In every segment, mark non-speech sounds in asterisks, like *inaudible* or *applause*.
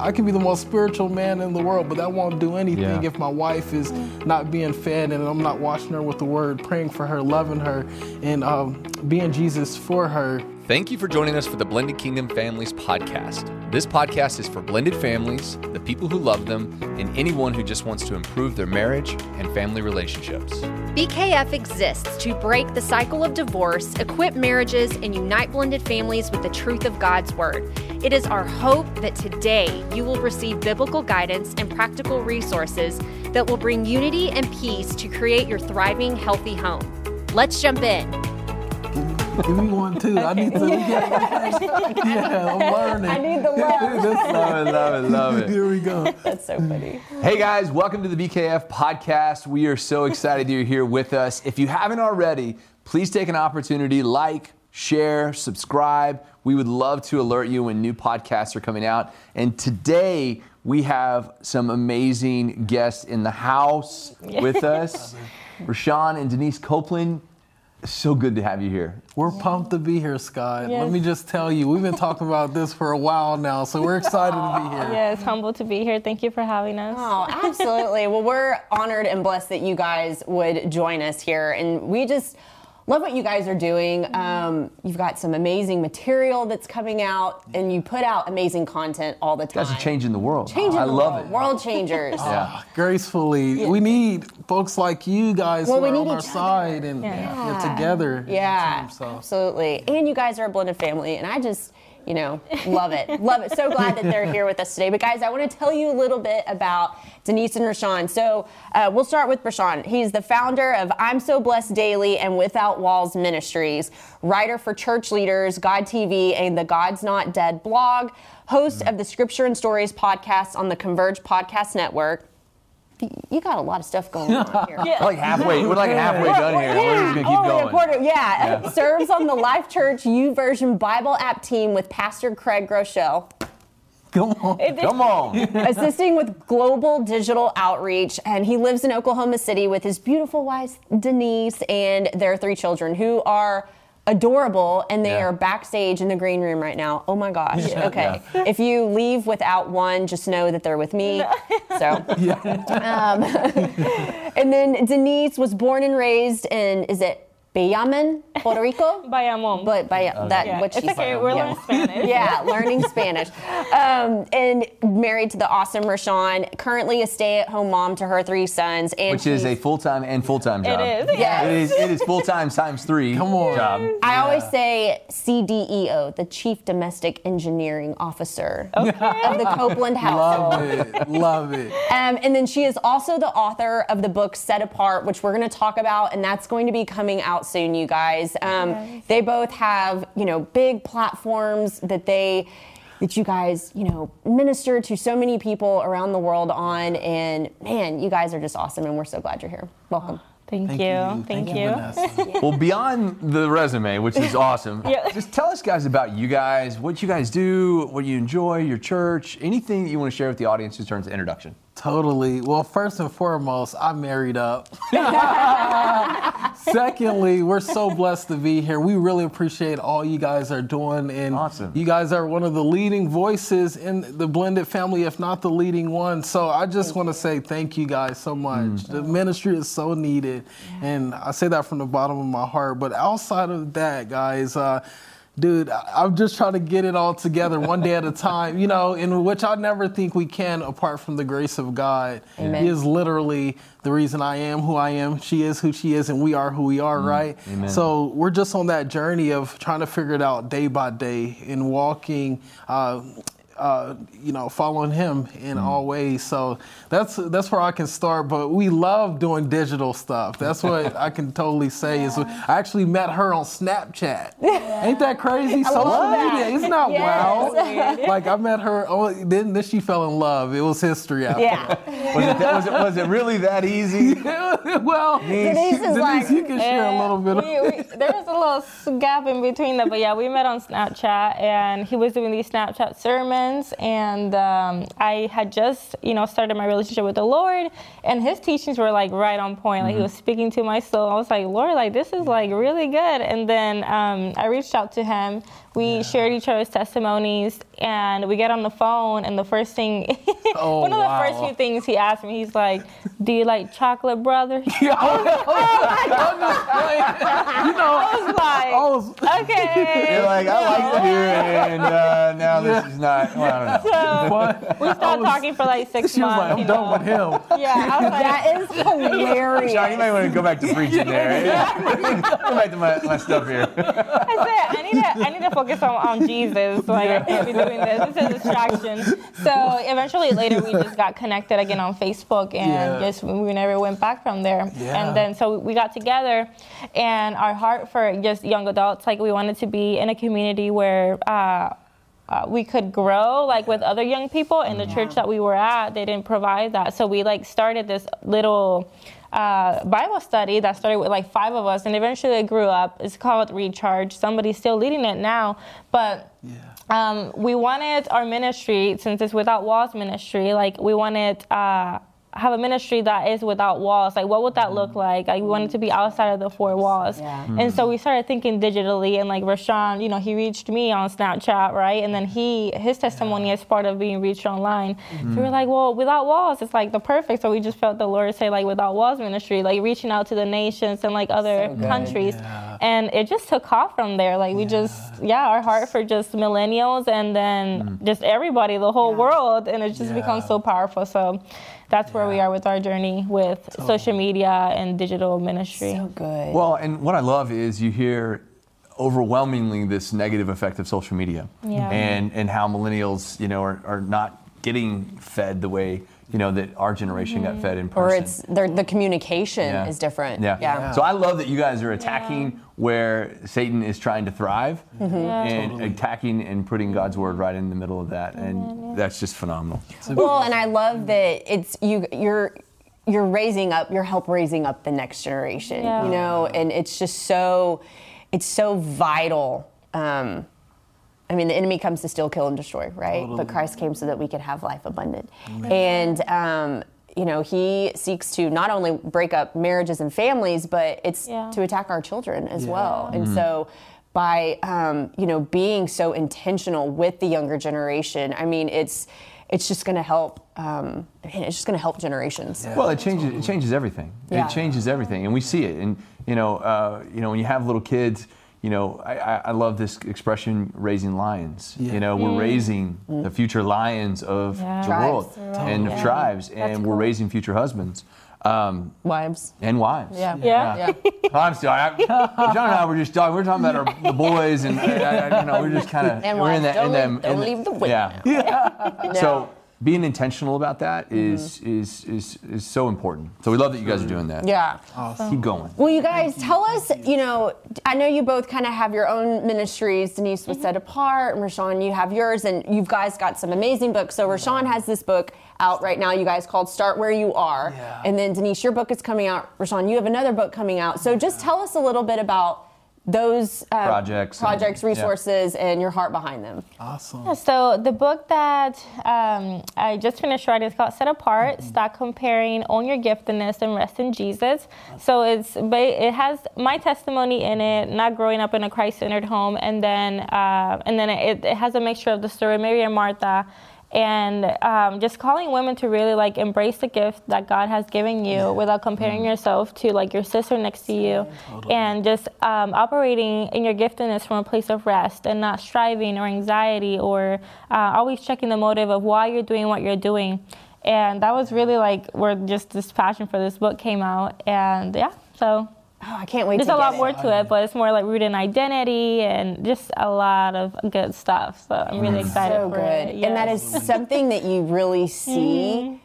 I can be the most spiritual man in the world, but that won't do anything Yeah. if my wife is not being fed and I'm not watching her with the word, praying for her, loving her, and um, being Jesus for her. Thank you for joining us for the Blended Kingdom Families podcast. This podcast is for blended families, the people who love them, and anyone who just wants to improve their marriage and family relationships. BKF exists to break the cycle of divorce, equip marriages, and unite blended families with the truth of God's Word. It is our hope that today you will receive biblical guidance and practical resources that will bring unity and peace to create your thriving, healthy home. Let's jump in. Give me one too. I need to. *laughs* Yeah, I'm learning. I need the love. *laughs* Love it, love it, love it. Here we go. That's so funny. Hey guys, welcome to the BKF podcast. We are so excited you're here with us. If you haven't already, please take an opportunity, like, share, subscribe. We would love to alert you when new podcasts are coming out. And today we have some amazing guests in the house with us. *laughs* Rashawn and Denise Copeland. So good to have you here. We're pumped to be here, Scott. Yes. Let me just tell you, we've been talking about this for a while now, so we're excited to be here. Yes, humble to be here. Thank you for having us. Oh, absolutely. well, we're honored and blessed that you guys would join us here. And we just love what you guys are doing. Um, you've got some amazing material that's coming out, and you put out amazing content all the You time. guys are changing the world. Changing I the love world. it. World changers. *laughs* Yeah. Gracefully, we need folks like you guys Well, who we are need on our other. side and Yeah. get together. Yeah, team, so. absolutely. And you guys are a blended family, and I just, you know, love it. love it. So glad that they're here with us today. But guys, I want to tell you a little bit about Denise and Rashawn. So uh, we'll start with Rashawn. He's the founder of I'm So Blessed Daily and Without Walls Ministries, writer for church leaders, God TV, and the God's Not Dead blog, host of the Scripture and Stories podcast on the Converge Podcast Network. Y- You got a lot of stuff going on *laughs* here. We're like halfway. We're like halfway done here. We're just gonna keep Only a quarter, yeah. Serves on the Life Church YouVersion Bible app team with Pastor Craig Groeschel, Come on. Come on. *laughs* assisting with global digital outreach. And he lives in Oklahoma City with his beautiful wife, Denise, and their three children who are adorable and they Yeah. are backstage in the green room right now. Oh my gosh. Okay. If you leave without one, just know that they're with me. So *laughs* Um, *laughs* and then Denise was born and raised in is it Bayaman, Puerto Rico? *laughs* Bayamon. But by that, yeah, what it's she okay. We're yeah. learning Spanish. *laughs* yeah, learning Spanish. Um, and married to the awesome Rashawn, currently a stay-at-home mom to her three sons. And Which is a full time and full time job. is, Yes. It is. It is *laughs* full time times three. Come on. Job. I always say CDEO, the Chief Domestic Engineering Officer of the Copeland household. Love it. Love it. Um, and then she is also the author of the book Set Apart, which we're going to talk about, and that's going to be coming out soon, you guys. Um, They both have, you know, big platforms that they that you guys, you know, minister to so many people around the world on, and man, you guys are just awesome, and we're so glad you're here. Welcome. Thank, Thank you. you. Thank, you. Vanessa. *laughs* Well, beyond the resume, which is awesome, *laughs* Yeah. just tell us guys about you guys, what you guys do, what you enjoy, your church, anything that you want to share with the audience in terms of introduction. Totally. Well, first and foremost, I'm married up. *laughs* Secondly, we're so blessed to be here. We really appreciate all you guys are doing, and Awesome. you guys are one of the leading voices in the blended family, if not the leading one. So I just want to say thank you guys so much. The ministry is so needed, and I say that from the bottom of my heart. But outside of that, guys. Uh, Dude, I'm just trying to get it all together one day at a time, you know, in which I never think we can apart from the grace of God. Amen. He is literally the reason I am who I am. She is who she is, and we are who we are, right? Amen. So we're just on that journey of trying to figure it out day by day and walking. Uh, uh, you know, following him in all ways. So that's that's where I can start. But we love doing digital stuff. That's what *laughs* I can totally say. Is I actually met her on Snapchat. *laughs* Ain't that crazy? Social media, isn't that Yes. wild? *laughs* like I met her. Oh, then then she fell in love. It was history after. Yeah. Was it, was it, was it really that easy? *laughs* well, Denise is like, you can share a little bit. Of, we, we, *laughs* there was a little gap in between that, but yeah, we met on Snapchat, and he was doing these Snapchat sermons, and um, I had just, you know, started my relationship with the Lord, and his teachings were like right on point. Like he was speaking to my soul. I was like, Lord, like this is like really good. And then um, I reached out to him. We shared each other's testimonies, and we get on the phone, and the first thing, *laughs* Oh, one of the first few things he asked me, he's like, "Do you like chocolate, brother?" *laughs* Yeah, I'm just playing. You know, I was like, I was, *laughs* "Okay." You're like, I like you, and uh, now this is not. Well, I don't know. but we stopped talking for like six she was like, I'm you done know. with him. Yeah, I was like, That is hilarious. Sean, you might want to go back to preaching there. go back to my, my stuff here. I said I need to I need to focus on, on Jesus. *laughs* Like I can't be doing this. It's a distraction. So eventually later we just got connected again on Facebook and Yeah. just we never went back from there. Yeah. And then so we got together and our heart for just young adults, like we wanted to be in a community where uh, uh, we could grow like with other young people in the church that we were at they didn't provide that so we like started this little uh, bible study that started with like five of us and eventually it grew up. It's called recharge. Somebody's still leading it now. But um, we wanted our ministry since it's without walls ministry like we wanted uh, have a ministry that is without walls like what would that look mm-hmm. like? Like we wanted to be outside of the four walls. Yeah. and so we started thinking digitally and like rashawn you know he reached me on snapchat right? And then he his testimony is part of being reached online. So we were mm-hmm. like well without walls it's like the perfect. So we just felt the lord say like without walls ministry like reaching out to the nations and like other countries and it just took off from there. Like we just yeah. our heart for just millennials and then mm. just everybody the whole world. And it just becomes so powerful. So that's where we are with our journey with social media and digital ministry. So good. Well, and what I love is you hear overwhelmingly this negative effect of social media. Yeah. and and how millennials you know are, are not getting fed the way you know that our generation got mm-hmm. fed in person or it's they're- the communication Yeah. is different. yeah. Yeah. So I love that you guys are attacking where Satan is trying to thrive mm-hmm. and attacking and putting God's word right in the middle of that. And mm-hmm. that's just phenomenal. Well, and I love that it's you. You're you're raising up. You're help raising up the next generation. Yeah. You know, and it's just so it's so vital. Um, I mean, the enemy comes to steal, kill, and destroy, right? But Christ came so that we could have life abundant. And um, you know, He seeks to not only break up marriages and families, but it's Yeah. to attack our children as well. And so, by um, you know being so intentional with the younger generation, I mean, it's it's just going to help. Um, I mean, it's just going to help generations. Well, it changes. It changes everything. Yeah. It changes everything, and we see it. And you know, uh, you know, when you have little kids, you know, I, I, I love this expression, raising lions. Yeah. You know, we're raising the future lions of Yeah. the Tribes. world Right. and of Yeah. tribes, and we're raising future husbands um, Wives. and wives. Yeah. Yeah. Yeah. *laughs* I'm still. I, *laughs* John and I were just talking. We're talking about our, the boys, and uh, you know, we're just kind of *laughs* And we're in that. don't in leave- them, don't in the- leave the women Yeah. So being intentional about that is, Mm-hmm. is, is is is so important. So we love that you guys are doing that. Yeah. Keep going. Well, you guys, tell us, you know, I know you both kind of have your own ministries. Denise was set apart, and Rashawn, you have yours, and you guys got some amazing books. So, Rashawn has this book out right now, you guys, called Start Where You Are. Yeah. And then, Denise, your book is coming out. Rashawn, you have another book coming out. So, just tell us a little bit about those uh, Projects and- projects, yeah. resources, and your heart behind them. Awesome. So the book that um, I just finished writing is called "Set Apart: Stop Comparing, Own Your Giftedness, and Rest in Jesus." So it's ba- it has my testimony in it, not growing up in a Christ-centered home, and then uh, and then it, it has a mixture of the story of Mary and Martha. And um, just calling women to really like embrace the gift that God has given you without comparing yourself to like your sister next to you, and just um, operating in your giftedness from a place of rest and not striving or anxiety or uh, always checking the motive of why you're doing what you're doing. And that was really like where just this passion for this book came out. And yeah, so Oh, I can't wait there's to a get lot it. more to it, but it's more like rooted in identity and just a lot of good stuff. So I'm really excited so for good. it. And that is something that you really *laughs* mm-hmm. see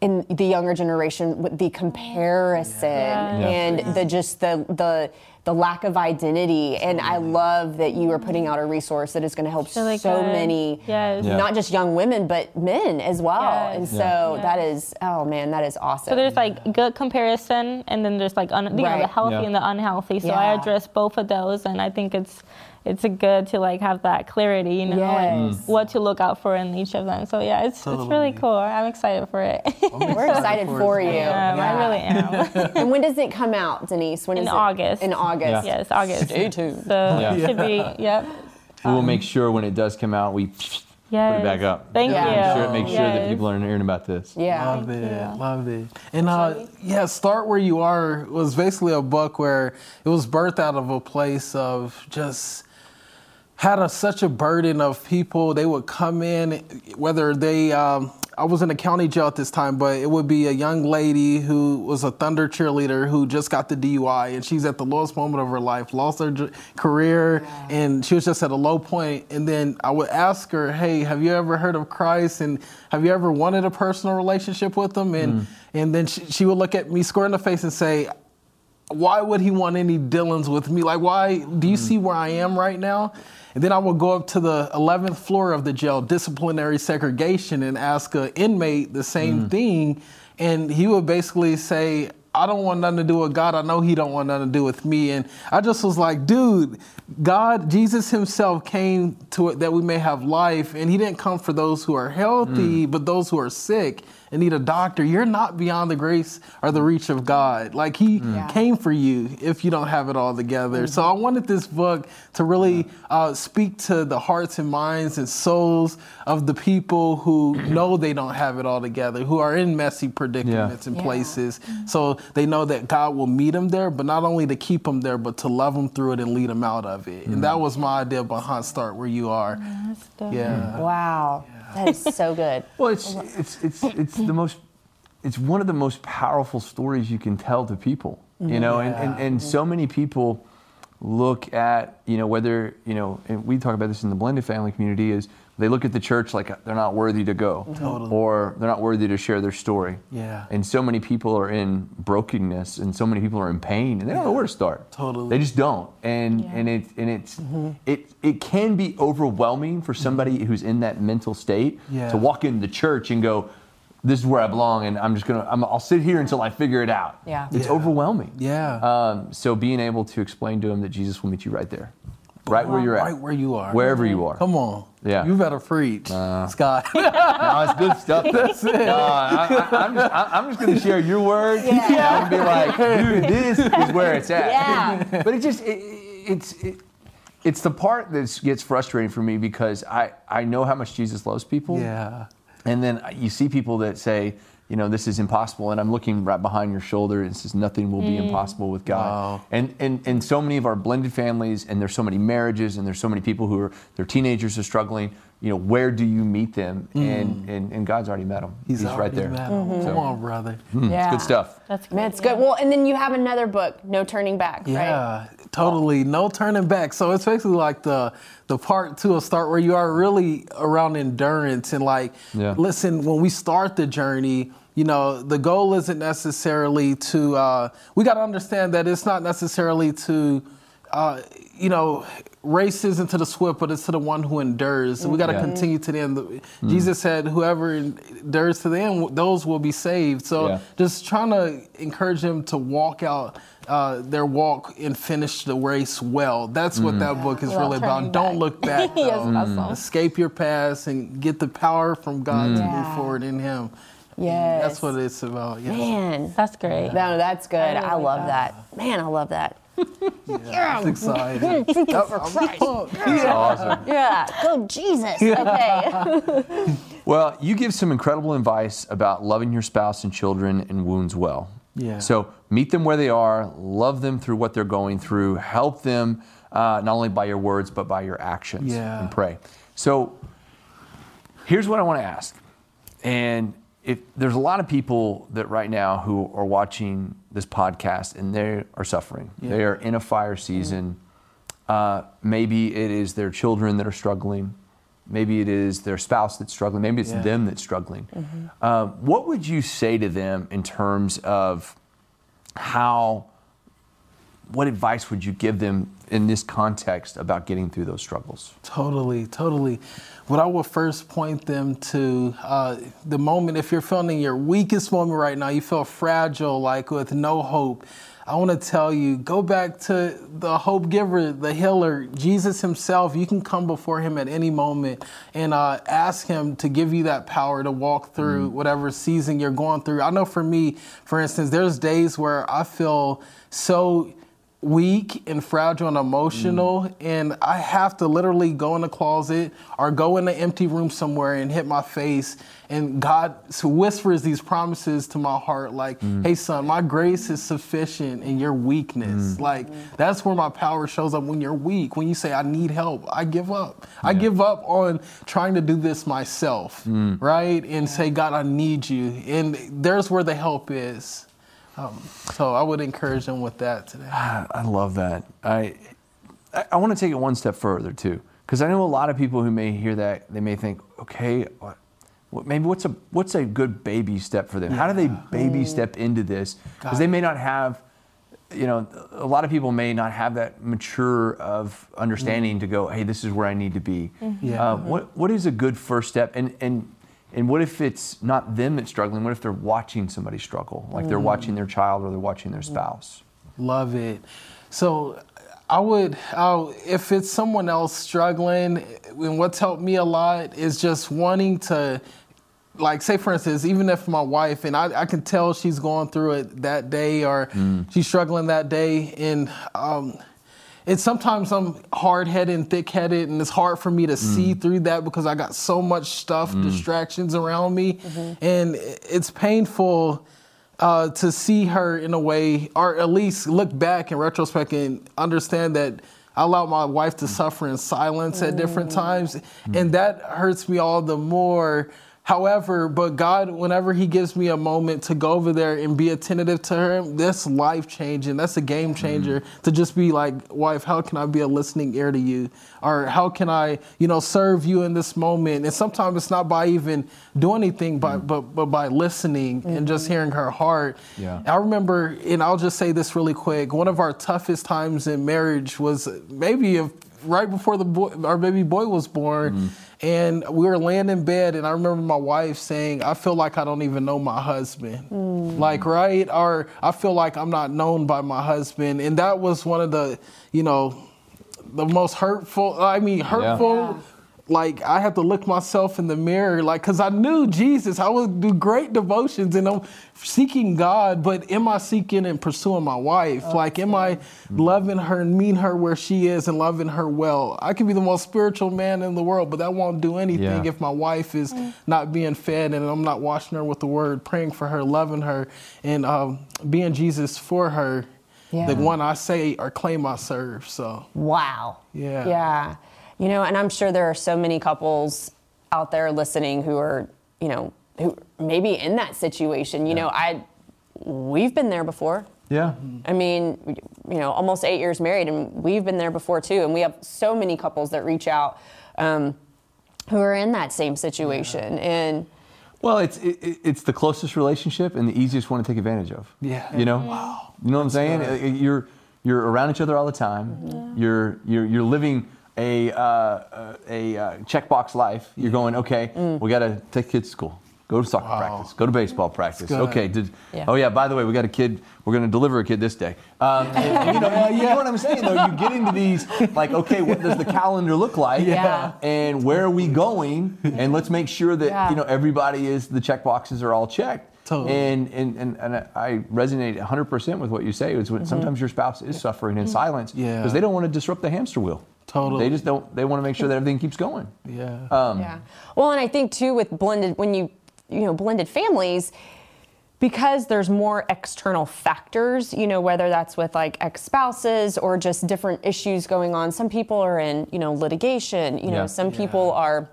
in the younger generation with the mm-hmm. comparison and the just the the the lack of identity. And I love that you are putting out a resource that is going to help Really so good. Uh, many, Yes. Yeah. not just young women, but men as well. Yes. And so Yeah. that is, oh man, that is awesome. So there's like good comparison, and then there's like un- you know the healthy Yeah. and the unhealthy. So I address both of those, and I think it's it's a good to like have that clarity, you know, and Yes. what to look out for in each of them. So yeah, it's it's really cool. I'm excited for it. We're *laughs* excited for you. Um, I really am. *laughs* and when does it come out, Denise? When In is it? August. In August. yes, August. Stay tuned. So Yeah. it should be *laughs* yep. We will make sure when it does come out, we Yes. put it back up. Thank Yeah. you. Make sure, make sure that people are hearing about this. Yeah. Love it, you. love it. And uh, yeah, start where you are was basically a book where it was birthed out of a place of just had a, such a burden of people. They would come in, whether they. Um, I was in a county jail at this time, but it would be a young lady who was a Thunder cheerleader who just got the DUI, and she's at the lowest moment of her life, lost her j- career, and she was just at a low point. And then I would ask her, "Hey, have you ever heard of Christ? And have you ever wanted a personal relationship with Him?" And and then she, she would look at me square in the face and say, why would he want any dealings with me? Like, why do you see where I am right now? And then I would go up to the 11th floor of the jail, disciplinary segregation, and ask an inmate the same mm. thing. And he would basically say, I don't want nothing to do with God. I know he don't want nothing to do with me. And I just was like, dude, God, Jesus himself came to it that we may have life. And he didn't come for those who are healthy, mm. but those who are sick and need a doctor. You're not beyond the grace or the reach of God. Like he mm. came for you if you don't have it all together. Mm. So I wanted this book to really uh, speak to the hearts and minds and souls of the people who *clears throat* know they don't have it all together, who are in messy predicaments and Yeah. places. Mm-hmm. So they know that God will meet them there, but not only to keep them there, but to love them through it and lead them out of it. And mm. that was my idea behind Start Where You Are. Yeah. Wow. Yeah. That is so good. *laughs* Well, it's it's it's it's the most it's one of the most powerful stories you can tell to people. You know, and, and, and so many people look at, you know, whether, you know, and we talk about this in the blended family community is they look at the church like they're not worthy to go. Mm-hmm. Totally. Or they're not worthy to share their story. Yeah. And so many people are in brokenness and so many people are in pain and they don't know where to start. Totally. They just don't. And and it and it's mm-hmm. it it can be overwhelming for mm-hmm. somebody who's in that mental state Yeah. to walk into the church and go, This is where I belong and I'm just gonna I'm, I'll sit here until I figure it out. Yeah. It's Yeah. overwhelming. Yeah. Um, so being able to explain to them that Jesus will meet you right there. Right where you're at. Right where you are. Wherever you are. Come on. Yeah. You better preach, Scott. *laughs* No, it's good stuff. *laughs* That's it. No, I, I, I'm just, I, I'm just going to share your words Yeah. and be like, dude, this is where it's at. Yeah. *laughs* But it just, it, it's, it, it's the part that gets frustrating for me because I, I know how much Jesus loves people. yeah. And then you see people that say, you know, this is impossible. And I'm looking right behind your shoulder and says, nothing will be mm. impossible with God. Wow. And, and, and so many of our blended families, and there's so many marriages, and there's so many people who are, their teenagers are struggling. You know, where do you meet them? And, and, and God's already met them. He's, right already there. met 'em. Come on, brother. Yeah. It's good stuff. That's good. Man, it's good. Well, and then you have another book, No Turning Back, right? Yeah, totally. No turning back. So it's basically like the the part two of start where you are really around endurance and like Yeah. listen, when we start the journey, you know, the goal isn't necessarily to uh, we gotta understand that it's not necessarily to uh, you know, race isn't to the swift, but it's to the one who endures. So we got to Yeah. continue to the end. Jesus said, "Whoever endures to the end, those will be saved." So Yeah. just trying to encourage them to walk out uh, their walk and finish the race well. That's what that book is Without really about. turning Don't back. look *laughs* back. Yes, though. awesome. Escape your past and get the power from God to Yeah. move forward in Him. Yes. That's what it's about. Yes. Man. That's great. No, that's good. I I, really like love that. that. Man, I love that. It's *laughs* exciting. for Christ. Awesome. Yeah. Go Jesus. Okay. *laughs* Well, you give some incredible advice about loving your spouse and children and wounds well. Yeah. So meet them where they are, love them through what they're going through, help them uh, not only by your words but by your actions, Yeah. and pray. So here's what I want to ask, and if there's a lot of people that right now who are watching this podcast and they are suffering, they are in a fire season. Uh, maybe it is their children that are struggling. Maybe it is their spouse that's struggling. Maybe it's Yeah. them that's struggling. Um, what would you say to them in terms of how, what advice would you give them in this context about getting through those struggles? Totally, totally. What I would first point them to uh, the moment, if you're feeling your weakest moment right now, you feel fragile, like with no hope. I want to tell you, go back to the hope giver, the healer, Jesus Himself. You can come before Him at any moment and uh, ask Him to give you that power to walk through whatever season you're going through. I know for me, for instance, there's days where I feel so weak and fragile and emotional mm. and I have to literally go in the closet or go in an empty room somewhere and hit my face and God whispers these promises to my heart like mm. hey son my grace is sufficient in your weakness. Mm. Like that's where my power shows up when you're weak when you say I need help. I give up. I give up on trying to do this myself right? And say God I need you. And there's where the help is um, so I would encourage them with that today. I love that. I I, I want to take it one step further too, because I know a lot of people who may hear that they may think, okay, what, what, maybe what's a what's a good baby step for them? How do they baby step into this? Because they may not have, you know, a lot of people may not have that mature of understanding to go, hey, this is where I need to be. Yeah. Uh, what what is a good first step? And and and what if it's not them that's struggling? What if they're watching somebody struggle, like they're watching their child or they're watching their spouse? Love it. So I would, I'll, if it's someone else struggling, and what's helped me a lot is just wanting to, like, say for instance, even if my wife and I, I can tell she's going through it that day or she's struggling that day, and um, it's sometimes I'm hard headed and thick headed, and it's hard for me to see mm. through that because I got so much stuff, mm. distractions around me, mm-hmm. and it's painful uh, to see her in a way, or at least look back in retrospect and understand that I allowed my wife to mm. suffer in silence at different times, and that hurts me all the more. However, but God, whenever He gives me a moment to go over there and be attentive to her, that's life changing. That's a game mm-hmm. changer to just be like, wife, how can I be a listening ear to you? Or how can I, you know, serve you in this moment? And sometimes it's not by even doing anything, but mm-hmm. but but by listening and just mm-hmm. hearing her heart. Yeah. I remember, and I'll just say this really quick. One of our toughest times in marriage was maybe if, right before the boy, our baby boy was born, and we were laying in bed, and I remember my wife saying, "I feel like I don't even know my husband." Hmm. Like, right? Or I feel like I'm not known by my husband, and that was one of the, you know, the most hurtful. I mean, hurtful. Like I had to look myself in the mirror, like, cause I knew Jesus. I would do great devotions, and I'm seeking God. But am I seeking and pursuing my wife? Like, am I loving her and meeting her where she is and loving her well? I can be the most spiritual man in the world, but that won't do anything Yeah. if my wife is not being fed and I'm not washing her with the word, praying for her, loving her, and um, being Jesus for her. Yeah. The one I say or claim I serve. So Wow. Yeah. Yeah. You know, and I'm sure there are so many couples out there listening who are, you know, who maybe in that situation. You know, I we've been there before. Yeah. I mean, you know, almost eight years married, and we've been there before too. And we have so many couples that reach out um, who are in that same situation. And Well, it's it, it- it's the closest relationship and the easiest one to take advantage of. Yeah. You know. Wow. You know what I'm saying? Uh, You're you're around each other all the time. Yeah. You're you're you're living a uh, a uh, checkbox life. You're going okay. We got to take kids to school. Go to soccer practice. Go to baseball practice. Okay. Did, Yeah. Oh yeah. By the way, we got a kid. We're going to deliver a kid this day. Um, and- and, *laughs* you know, you know what I'm saying though. You get into these like, okay, what does the calendar look like? Yeah. And where are we going? And let's make sure that Yeah. you know everybody is the check boxes are all checked. Totally. And and and, and I resonate 100% with what you say. Is when sometimes your spouse is suffering in silence Yeah. because they don't want to disrupt the hamster wheel. Totally. They just don't. They want to make sure that everything keeps going. yeah. yeah. Well, and I think too with blended when you you know blended families because there's more external factors, you know, whether that's with like ex-spouses or just different issues going on. Some people are in, you know, litigation, you know, Yeah. some people are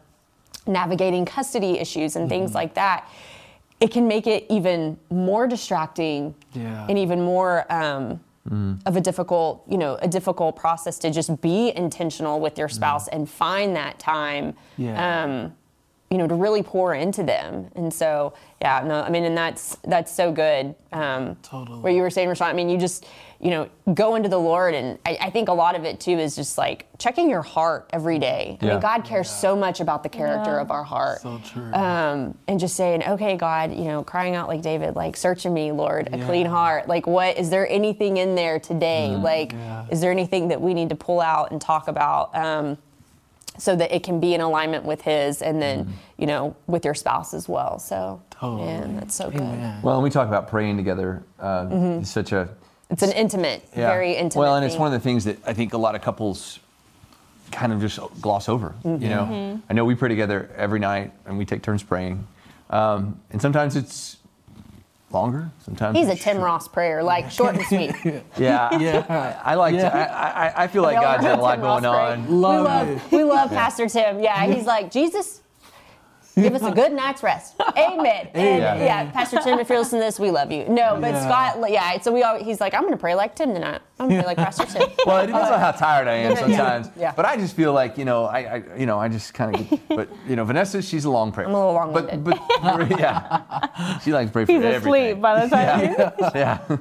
navigating custody issues and things like that. It can make it even more distracting Yeah. and even more um, of a difficult, you know, a difficult process to just be intentional with your spouse and find that time. Yeah. um, you know, to really pour into them. And so, yeah, no, I mean, and that's that's so good. Um, Totally. What you were saying, Rashawn, I mean, you just, you know, go into the Lord, and I, I think a lot of it too is just like checking your heart every day. I Yeah. mean, God cares so much about the character Yeah. of our heart. So true. Um, and just saying, okay, God, you know, crying out like David, like, search in me, Lord, a Yeah. clean heart. Like, what is there anything in there today? Like, Yeah. is there anything that we need to pull out and talk about? Um, so that it can be in alignment with his and then you know with your spouse as well so Totally. man that's so good Amen. Well, when we talk about praying together, uh, it's such a It's an intimate, Yeah. very intimate. Well, and it's one of the things that I think a lot of couples kind of just gloss over. Mm-hmm. You know, I know we pray together every night and we take turns praying, um, and sometimes it's longer. Sometimes He's a Tim short. Ross prayer, like short and sweet. *laughs* Yeah, Yeah. I, I like. Yeah. To, I, I, I feel like Y'all God's know got a lot Tim Ross going pray? on. Love we love, it. we love Pastor Tim. Yeah, he's like Jesus. Give us a good night's rest. Amen. *laughs* And Yeah. yeah. Pastor Tim, if you're listening to this, we love you. No, but Yeah. Scott, yeah. So we all, he's like, I'm going to pray like Tim tonight. I'm going to pray like Pastor Tim. *laughs* Well, it depends on how tired I am *laughs* sometimes. Yeah. But I just feel like you know, I, I you know, I just kind of. But you know, Vanessa, she's a long prayer. I'm a little long-winded. But, but yeah, she likes to pray for He's everything. asleep by the time. yeah.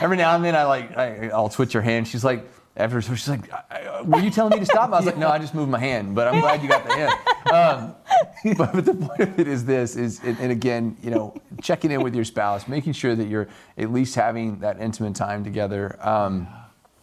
Every now and then, I like, I, I'll twitch her hand. She's like, after so she's like, I- I- "Were you telling me to stop?" I was like, "No, I just moved my hand." But I'm glad you got the hand. Um, but, *laughs* but the point of it is this: is and, and again, you know, checking in with your spouse, making sure that you're at least having that intimate time together um,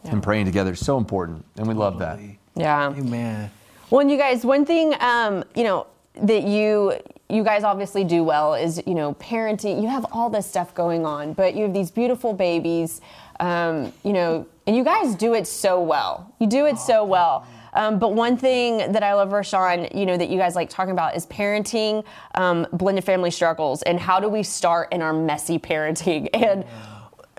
and praying together is so important, and we love that. Yeah. Amen. Well, and you guys, one thing, um, you know, that you you guys obviously do well is you know parenting. You have all this stuff going on, but you have these beautiful babies, um, you know, and you guys do it so well. You do it so well. Um, but one thing that I love, Rashawn, you know, that you guys like talking about is parenting, um, blended family struggles, and how do we start in our messy parenting. *laughs* And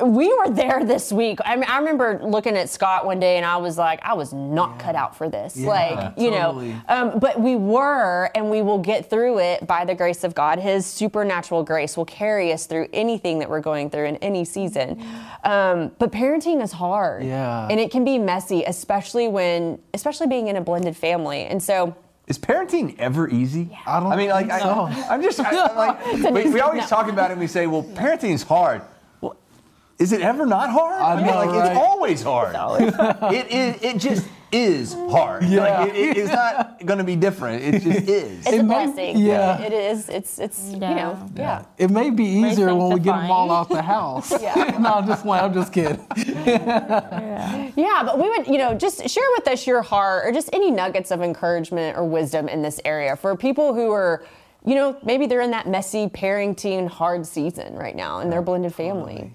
we were there this week. I mean, I remember looking at Scott one day and I was like, I was not cut out for this. Yeah, like, you totally. know, um, but we were, and we will get through it by the grace of God. His supernatural grace will carry us through anything that we're going through in any season. Um, but parenting is hard. Yeah. And it can be messy, especially when, especially being in a blended family. And so, Is parenting ever easy? I don't know. I mean, like, think I, so. I'm just, I, I'm like, *laughs* we, we always No. talk about it and we say, well, parenting is hard. Well, is it ever not hard? I mean, know, like, right? it's always hard. *laughs* it is, it just is hard. Yeah. Like, it, it- it's not going to be different. It just *laughs* is. it's a It may- blessing. yeah. It is. It's, it's, you know, yeah. It may be easier when we get them all sanctifying. out the house. *laughs* Yeah. no, I'm just I'm just kidding. Yeah, but we would, you know, just share with us your heart or just any nuggets of encouragement or wisdom in this area for people who are, you know, maybe they're in that messy parenting hard season right now in their blended family.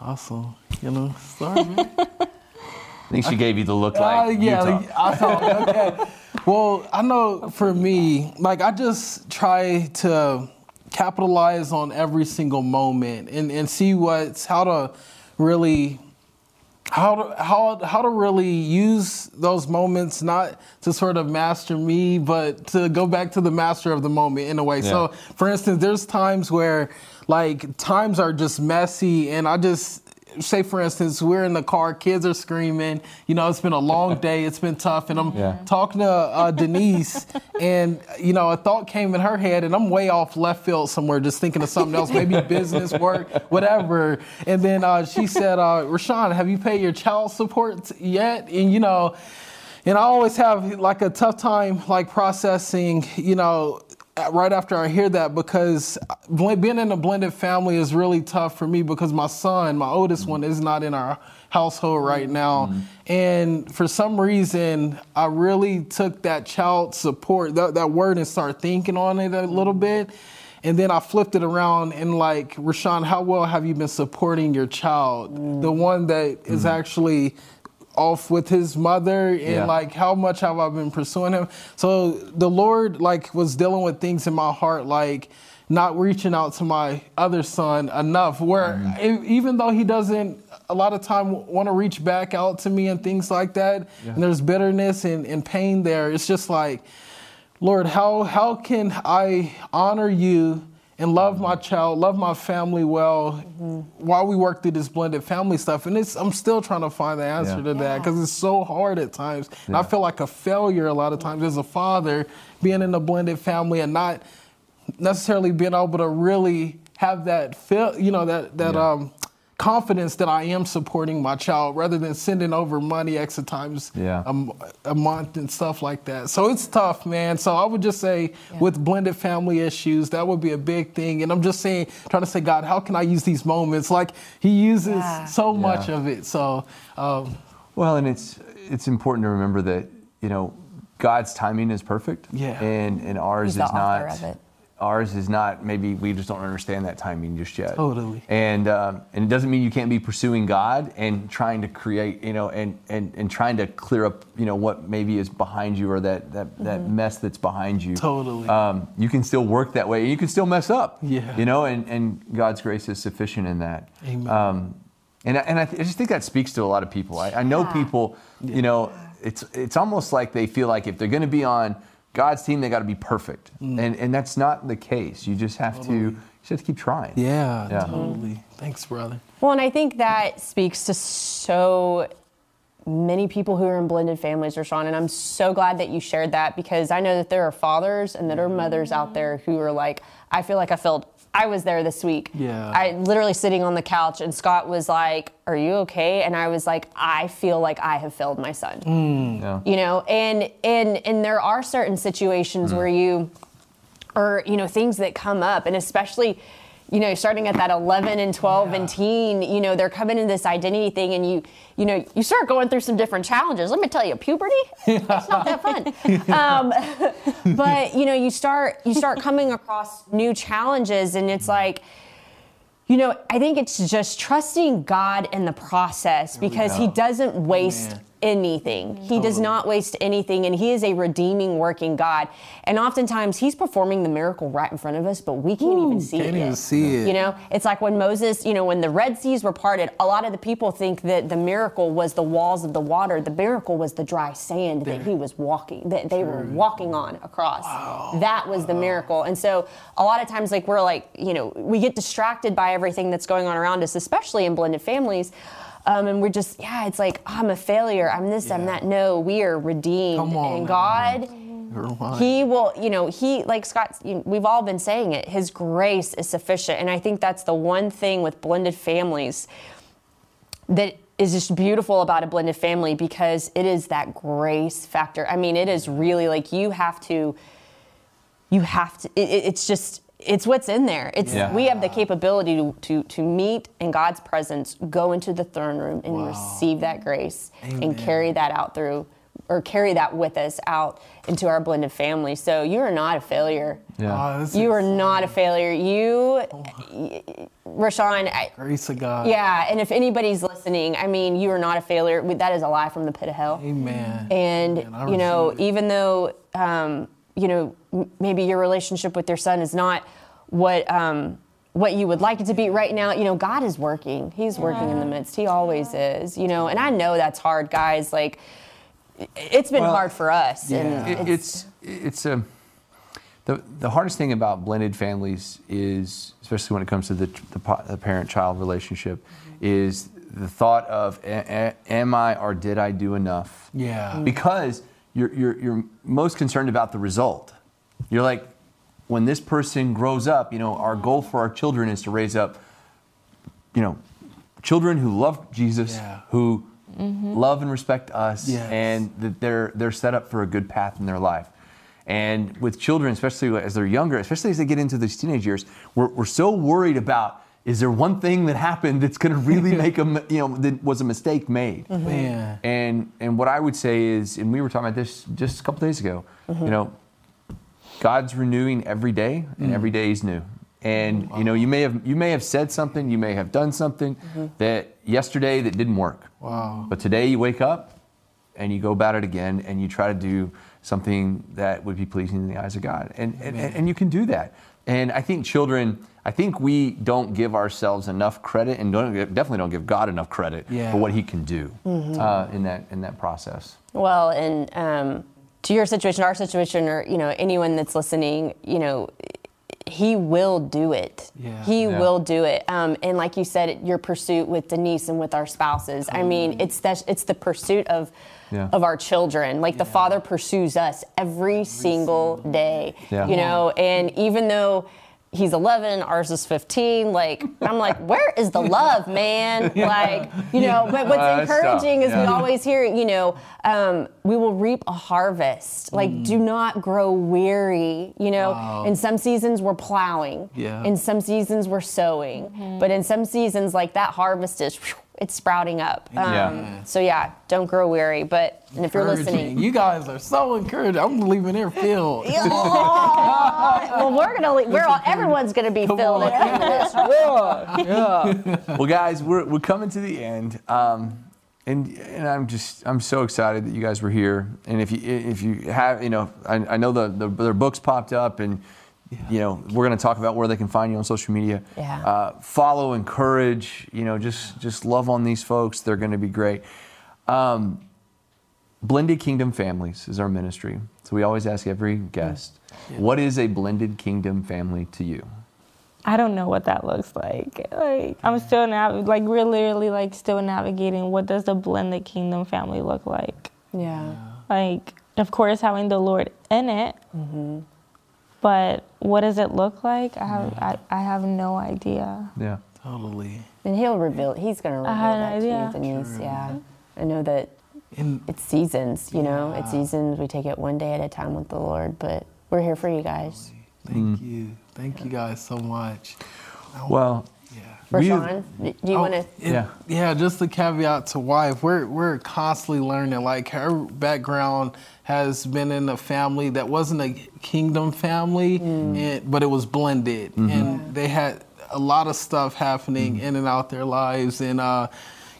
Awesome. You know, sorry, man. I *laughs* think she gave you the look like, Uh, yeah, like, I thought, okay. Well, I know for me, like I just try to capitalize on every single moment and, and see what's how to really how to how how to really use those moments not to sort of master me, but to go back to the master of the moment in a way. So, for instance, there's times where like times are just messy, and I just say, for instance, we're in the car, kids are screaming. You know, it's been a long *laughs* day, it's been tough, and I'm Yeah. talking to uh, Denise, *laughs* and you know, a thought came in her head, and I'm way off left field somewhere, just thinking of something else, maybe *laughs* business, work, whatever. And then uh, she said, uh, "Rashawn, have you paid your child support yet?" And you know, and I always have like a tough time like processing, you know. Right after I hear that, because being in a blended family is really tough for me because my son, my oldest one, is not in our household right now. Mm-hmm. And for some reason, I really took that child support, that, that word, and started thinking on it a little bit. And then I flipped it around and like, Rashawn, how well have you been supporting your child? Mm. The one that is mm-hmm. actually off with his mother and Yeah. like how much have I been pursuing him? So the Lord like was dealing with things in my heart like not reaching out to my other son enough where mm-hmm. e- even though he doesn't a lot of time want to reach back out to me and things like that and there's bitterness and, and pain there it's just like Lord, how how can I honor you and love my child, love my family well while we work through this blended family stuff? And it's I'm still trying to find the answer Yeah. to that because it's so hard at times. And I feel like a failure a lot of times as a father being in a blended family and not necessarily being able to really have that feel, you know, that that Yeah. um confidence that I am supporting my child rather than sending over money extra times Yeah. a, m- a month and stuff like that. So it's tough, man. So I would just say with blended family issues, that would be a big thing. And I'm just saying, trying to say, God, how can I use these moments? Like He uses Yeah. so much of it. So um, Well, and it's it's important to remember that you know God's timing is perfect. Yeah. And and ours He's is the author not. Of it. ours is not maybe we just don't understand that timing just yet. Totally. And um, and it doesn't mean you can't be pursuing God and trying to create, you know, and and and trying to clear up, you know, what maybe is behind you or that that that mess that's behind you. Totally. Um, you can still work that way. You can still mess up. Yeah. You know, and and God's grace is sufficient in that. Amen. Um, and I, and I, th- I just think that speaks to a lot of people. I, I know Yeah. people, you know, it's it's almost like they feel like if they're going to be on God's team, they got to be perfect, Mm. and and that's not the case. You just have to you just have to keep trying. Yeah, Yeah. totally. Thanks, brother. Well, and I think that speaks to so many people who are in blended families, Rashawn. And I'm so glad that you shared that because I know that there are fathers and that are mothers out there who are like, I feel like I felt. I was there this week. Yeah. I literally sitting on the couch, and Scott was like, "Are you okay?" And I was like, "I feel like I have failed my son." Mm. Yeah. you know and and and there are certain situations mm. where you or you know things that come up and especially you know starting at that 11 and 12 and teen you know they're coming in this identity thing and you you know you start going through some different challenges. Let me tell you puberty? It's not that fun. *laughs* Um, *laughs* but you know you start you start coming across new challenges and it's like you know, I think it's just trusting God in the process because He doesn't waste Amen. Anything. He does not waste anything, and He is a redeeming, working God. And oftentimes, He's performing the miracle right in front of us, but we can't even see Can't it. even yet. see it. You know, it's like when Moses, you know, when the Red Seas were parted, a lot of the people think that the miracle was the walls of the water. The miracle was the dry sand that he was walking, that they were walking on across. That was the uh-huh. miracle. And so a lot of times, like, we're like, you know, we get distracted by everything that's going on around us, especially in blended families. Um, and we're just, yeah, it's like, I'm a failure. I'm this, I'm that. No, we are redeemed. Come on, and. God. You're. He will, you know, he, like Scott, you we've all been saying it, his grace is sufficient. And I think that's the one thing with blended families that is just beautiful about a blended family because it is that grace factor. I mean, it is really like you have to, you have to, it- it's just, it's what's in there. It's Yeah. we have the capability to, to to meet in God's presence, go into the throne room and Wow. receive that grace Amen. and carry that out through or carry that with us out into our blended family. So you are not a failure. Yeah. Oh, You are is not a failure. You, Rashawn, I, grace of God. yeah, and if anybody's listening, I mean, you are not a failure. That is a lie from the pit of hell. Amen. And Amen. You know, it. even though um, you know m- maybe your relationship with your son is not what um, what you would like it to be right now, you know, God is working. He's working in the midst. He always is. You know, and I know that's hard, guys. Like, it's been Well, hard for us. yeah. And It- it's it's a the the hardest thing about blended families is especially when it comes to the, the, the parent child relationship is the thought of a- a- am I or did I do enough? Yeah. Because you're you're you're most concerned about the result. You're like when this person grows up, you know, our goal for our children is to raise up you know, children who love Jesus, Yeah. who mm-hmm. love and respect us, Yes. and that they're they're set up for a good path in their life. And with children, especially as they're younger, especially as they get into these teenage years, we're, we're so worried about is there one thing that happened that's going to really *laughs* make them, you know, that was a mistake made. Mm-hmm. Mm-hmm. Man. And and what I would say is, and we were talking about this just a couple days ago, you know, God's renewing every day, and every day is new. And you know, you may have you may have said something, you may have done something that yesterday that didn't work. Wow. But today you wake up and you go about it again, and you try to do something that would be pleasing in the eyes of God, and and, and you can do that. And I think children, I think we don't give ourselves enough credit, and don't definitely don't give God enough credit Yeah. for what He can do uh, in that in that process. Well, and um, to your situation, our situation, or you know anyone that's listening, you know, he will do it. Yeah. He Yeah. will do it. Um, and like you said, your pursuit with Denise and with our spouses. I mean, it's that it's the pursuit of Yeah. of our children. Like the Father pursues us every, single day. Yeah. You know, and even though. He's 11, ours is 15. Like, I'm like, where is the love, man? *laughs* Like, you know, but what's Uh, encouraging is we always hear, you know, um, we will reap a harvest. Like, do not grow weary. You know, Wow. in some seasons we're plowing. Yeah. In some seasons we're sowing. But in some seasons, like that harvest is it's sprouting up. Um, Yeah. So yeah, don't grow weary. But and if you're listening, You guys are so encouraging. I'm leaving here filled. *laughs* well, we're gonna le- we're all, everyone's gonna be filled the end of this. *laughs* well, guys, we're, we're coming to the end. Um, and, and I'm just I'm so excited that you guys were here. And if you if you have you know I, I know the, the their books popped up and you know we're going to talk about where they can find you on social media. Yeah. Uh, follow, encourage. You know just just love on these folks. They're going to be great. Um, Blended Kingdom Families is our ministry. So we always ask every guest, what is a blended kingdom family to you? I don't know what that looks like. Like I'm still nav- like we're literally like still navigating what does the blended kingdom family look like. Yeah. Like of course having the Lord in it, but what does it look like? I have mm. I, I have no idea. Yeah. Totally. And he'll reveal. He's gonna reveal had that no to you, idea. Denise. Yeah. I know that And it's seasons. You know, it's seasons. We take it one day at a time with the Lord. But we're here for you guys. thank mm. you. Thank you guys so much. Well, Yeah. We- Rashawn, do you Oh, want to? Yeah. Yeah, just the caveat to wife. We're we're constantly learning. Like her background has been in a family that wasn't a kingdom family, mm. and, but it was blended, mm-hmm. and they had a lot of stuff happening mm. in and out their lives, and uh,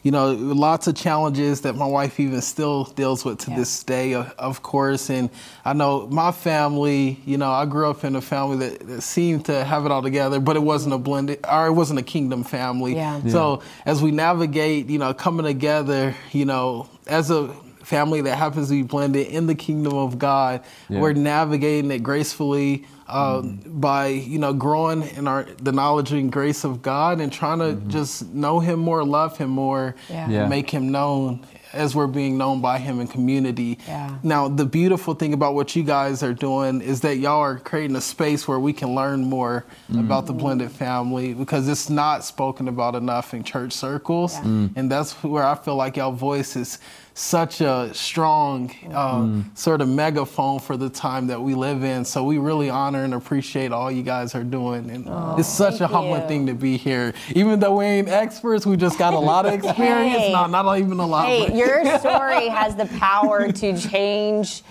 you know, lots of challenges that my wife even still deals with to Yeah. this day, of, of course. And I know my family, you know, I grew up in a family that, that seemed to have it all together, but it wasn't a blended, or it wasn't a kingdom family. Yeah. So as we navigate, you know, coming together, you know, as a family that happens to be blended in the kingdom of God, Yeah. we're navigating it gracefully uh, by you know growing in our the knowledge and grace of God and trying to mm-hmm. just know Him more, love Him more, Yeah. Yeah. make Him known as we're being known by Him in community. Yeah. Now the beautiful thing about what you guys are doing is that y'all are creating a space where we can learn more mm-hmm. about the blended family because it's not spoken about enough in church circles, mm. and that's where I feel like y'all voice is such a strong um, sort of megaphone for the time that we live in. So we really honor and appreciate all you guys are doing, and it's such a humbling you. thing to be here. Even though we ain't experts, we just got a lot of *laughs* experience. Hey. not not even a lot. Hey, but- your *laughs* story has the power to change.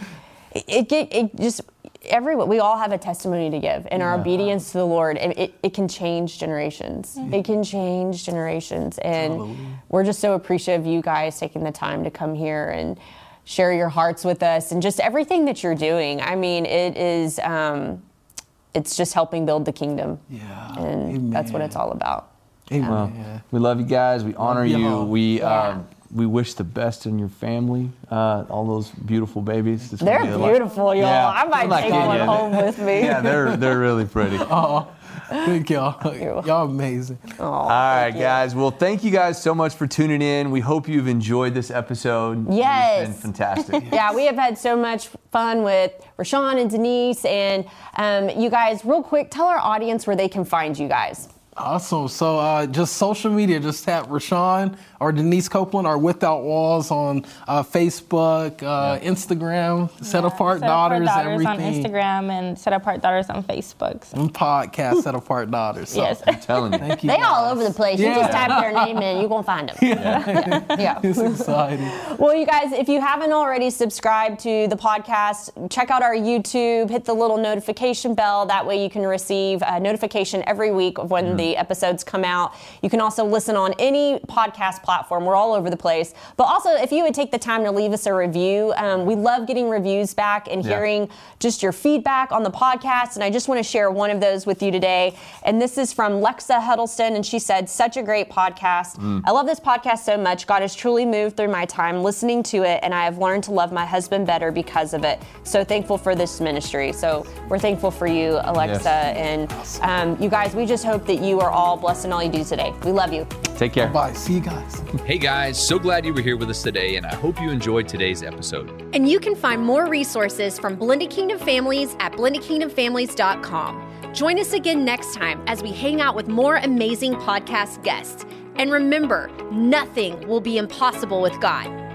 It, it, it just everyone. We all have a testimony to give, and our obedience to the Lord. It, it, it can change generations. It can change generations, and we're just so appreciative of you guys taking the time to come here and share your hearts with us, and just everything that you're doing. I mean, it is. Um, it's just helping build the kingdom, Yeah. and that's what it's all about. Amen. Well, Yeah. we love you guys. We honor you. y'all. We Yeah. um, we wish the best in your family. Uh, all those beautiful babies. It's They're be a lot- beautiful, y'all. Yeah. I might I'm take kidding one you. home with me. Yeah, they're they're really pretty. *laughs* oh, Thank y'all. you. Y'all amazing. All right, guys. Well, thank you guys so much for tuning in. We hope you've enjoyed this episode. Yes. It's been fantastic. *laughs* yeah, we have had so much fun with Rashawn and Denise. And um, you guys, real quick, tell our audience where they can find you guys. Awesome. So uh, just social media, just tap Rashawn or Denise Copeland or Without Walls on uh, Facebook, uh, Instagram, Set Apart Set Daughters, on everything. Instagram and Set Apart Daughters on Facebook. So, And podcast, Set Apart Daughters. So, yes. *laughs* I'm telling you. Thank you. They guys. all over the place. You just type their name in, you're going to find them. *laughs* Yeah. *laughs* yeah. It's exciting. Well, you guys, if you haven't already subscribed to the podcast, check out our YouTube, hit the little notification bell. That way you can receive a notification every week of when the episodes come out. You can also listen on any podcast platform. We're all over the place. But also, if you would take the time to leave us a review, um, we love getting reviews back and Yeah. hearing just your feedback on the podcast. And I just want to share one of those with you today. And this is from Lexa Huddleston. And she said, Such a great podcast. I love this podcast so much. God has truly moved through my time listening to it. And I have learned to love my husband better because of it. So thankful for this ministry. So we're thankful for you, Alexa. Yes. And um, you guys, we just hope that you are all blessed in all you do today. We love you. Take care. Bye. See you guys. Hey guys, so glad you were here with us today, and I hope you enjoyed today's episode. And you can find more resources from Blended Kingdom Families at blendedkingdomfamilies.com. Join us again next time as we hang out with more amazing podcast guests. And remember, nothing will be impossible with God.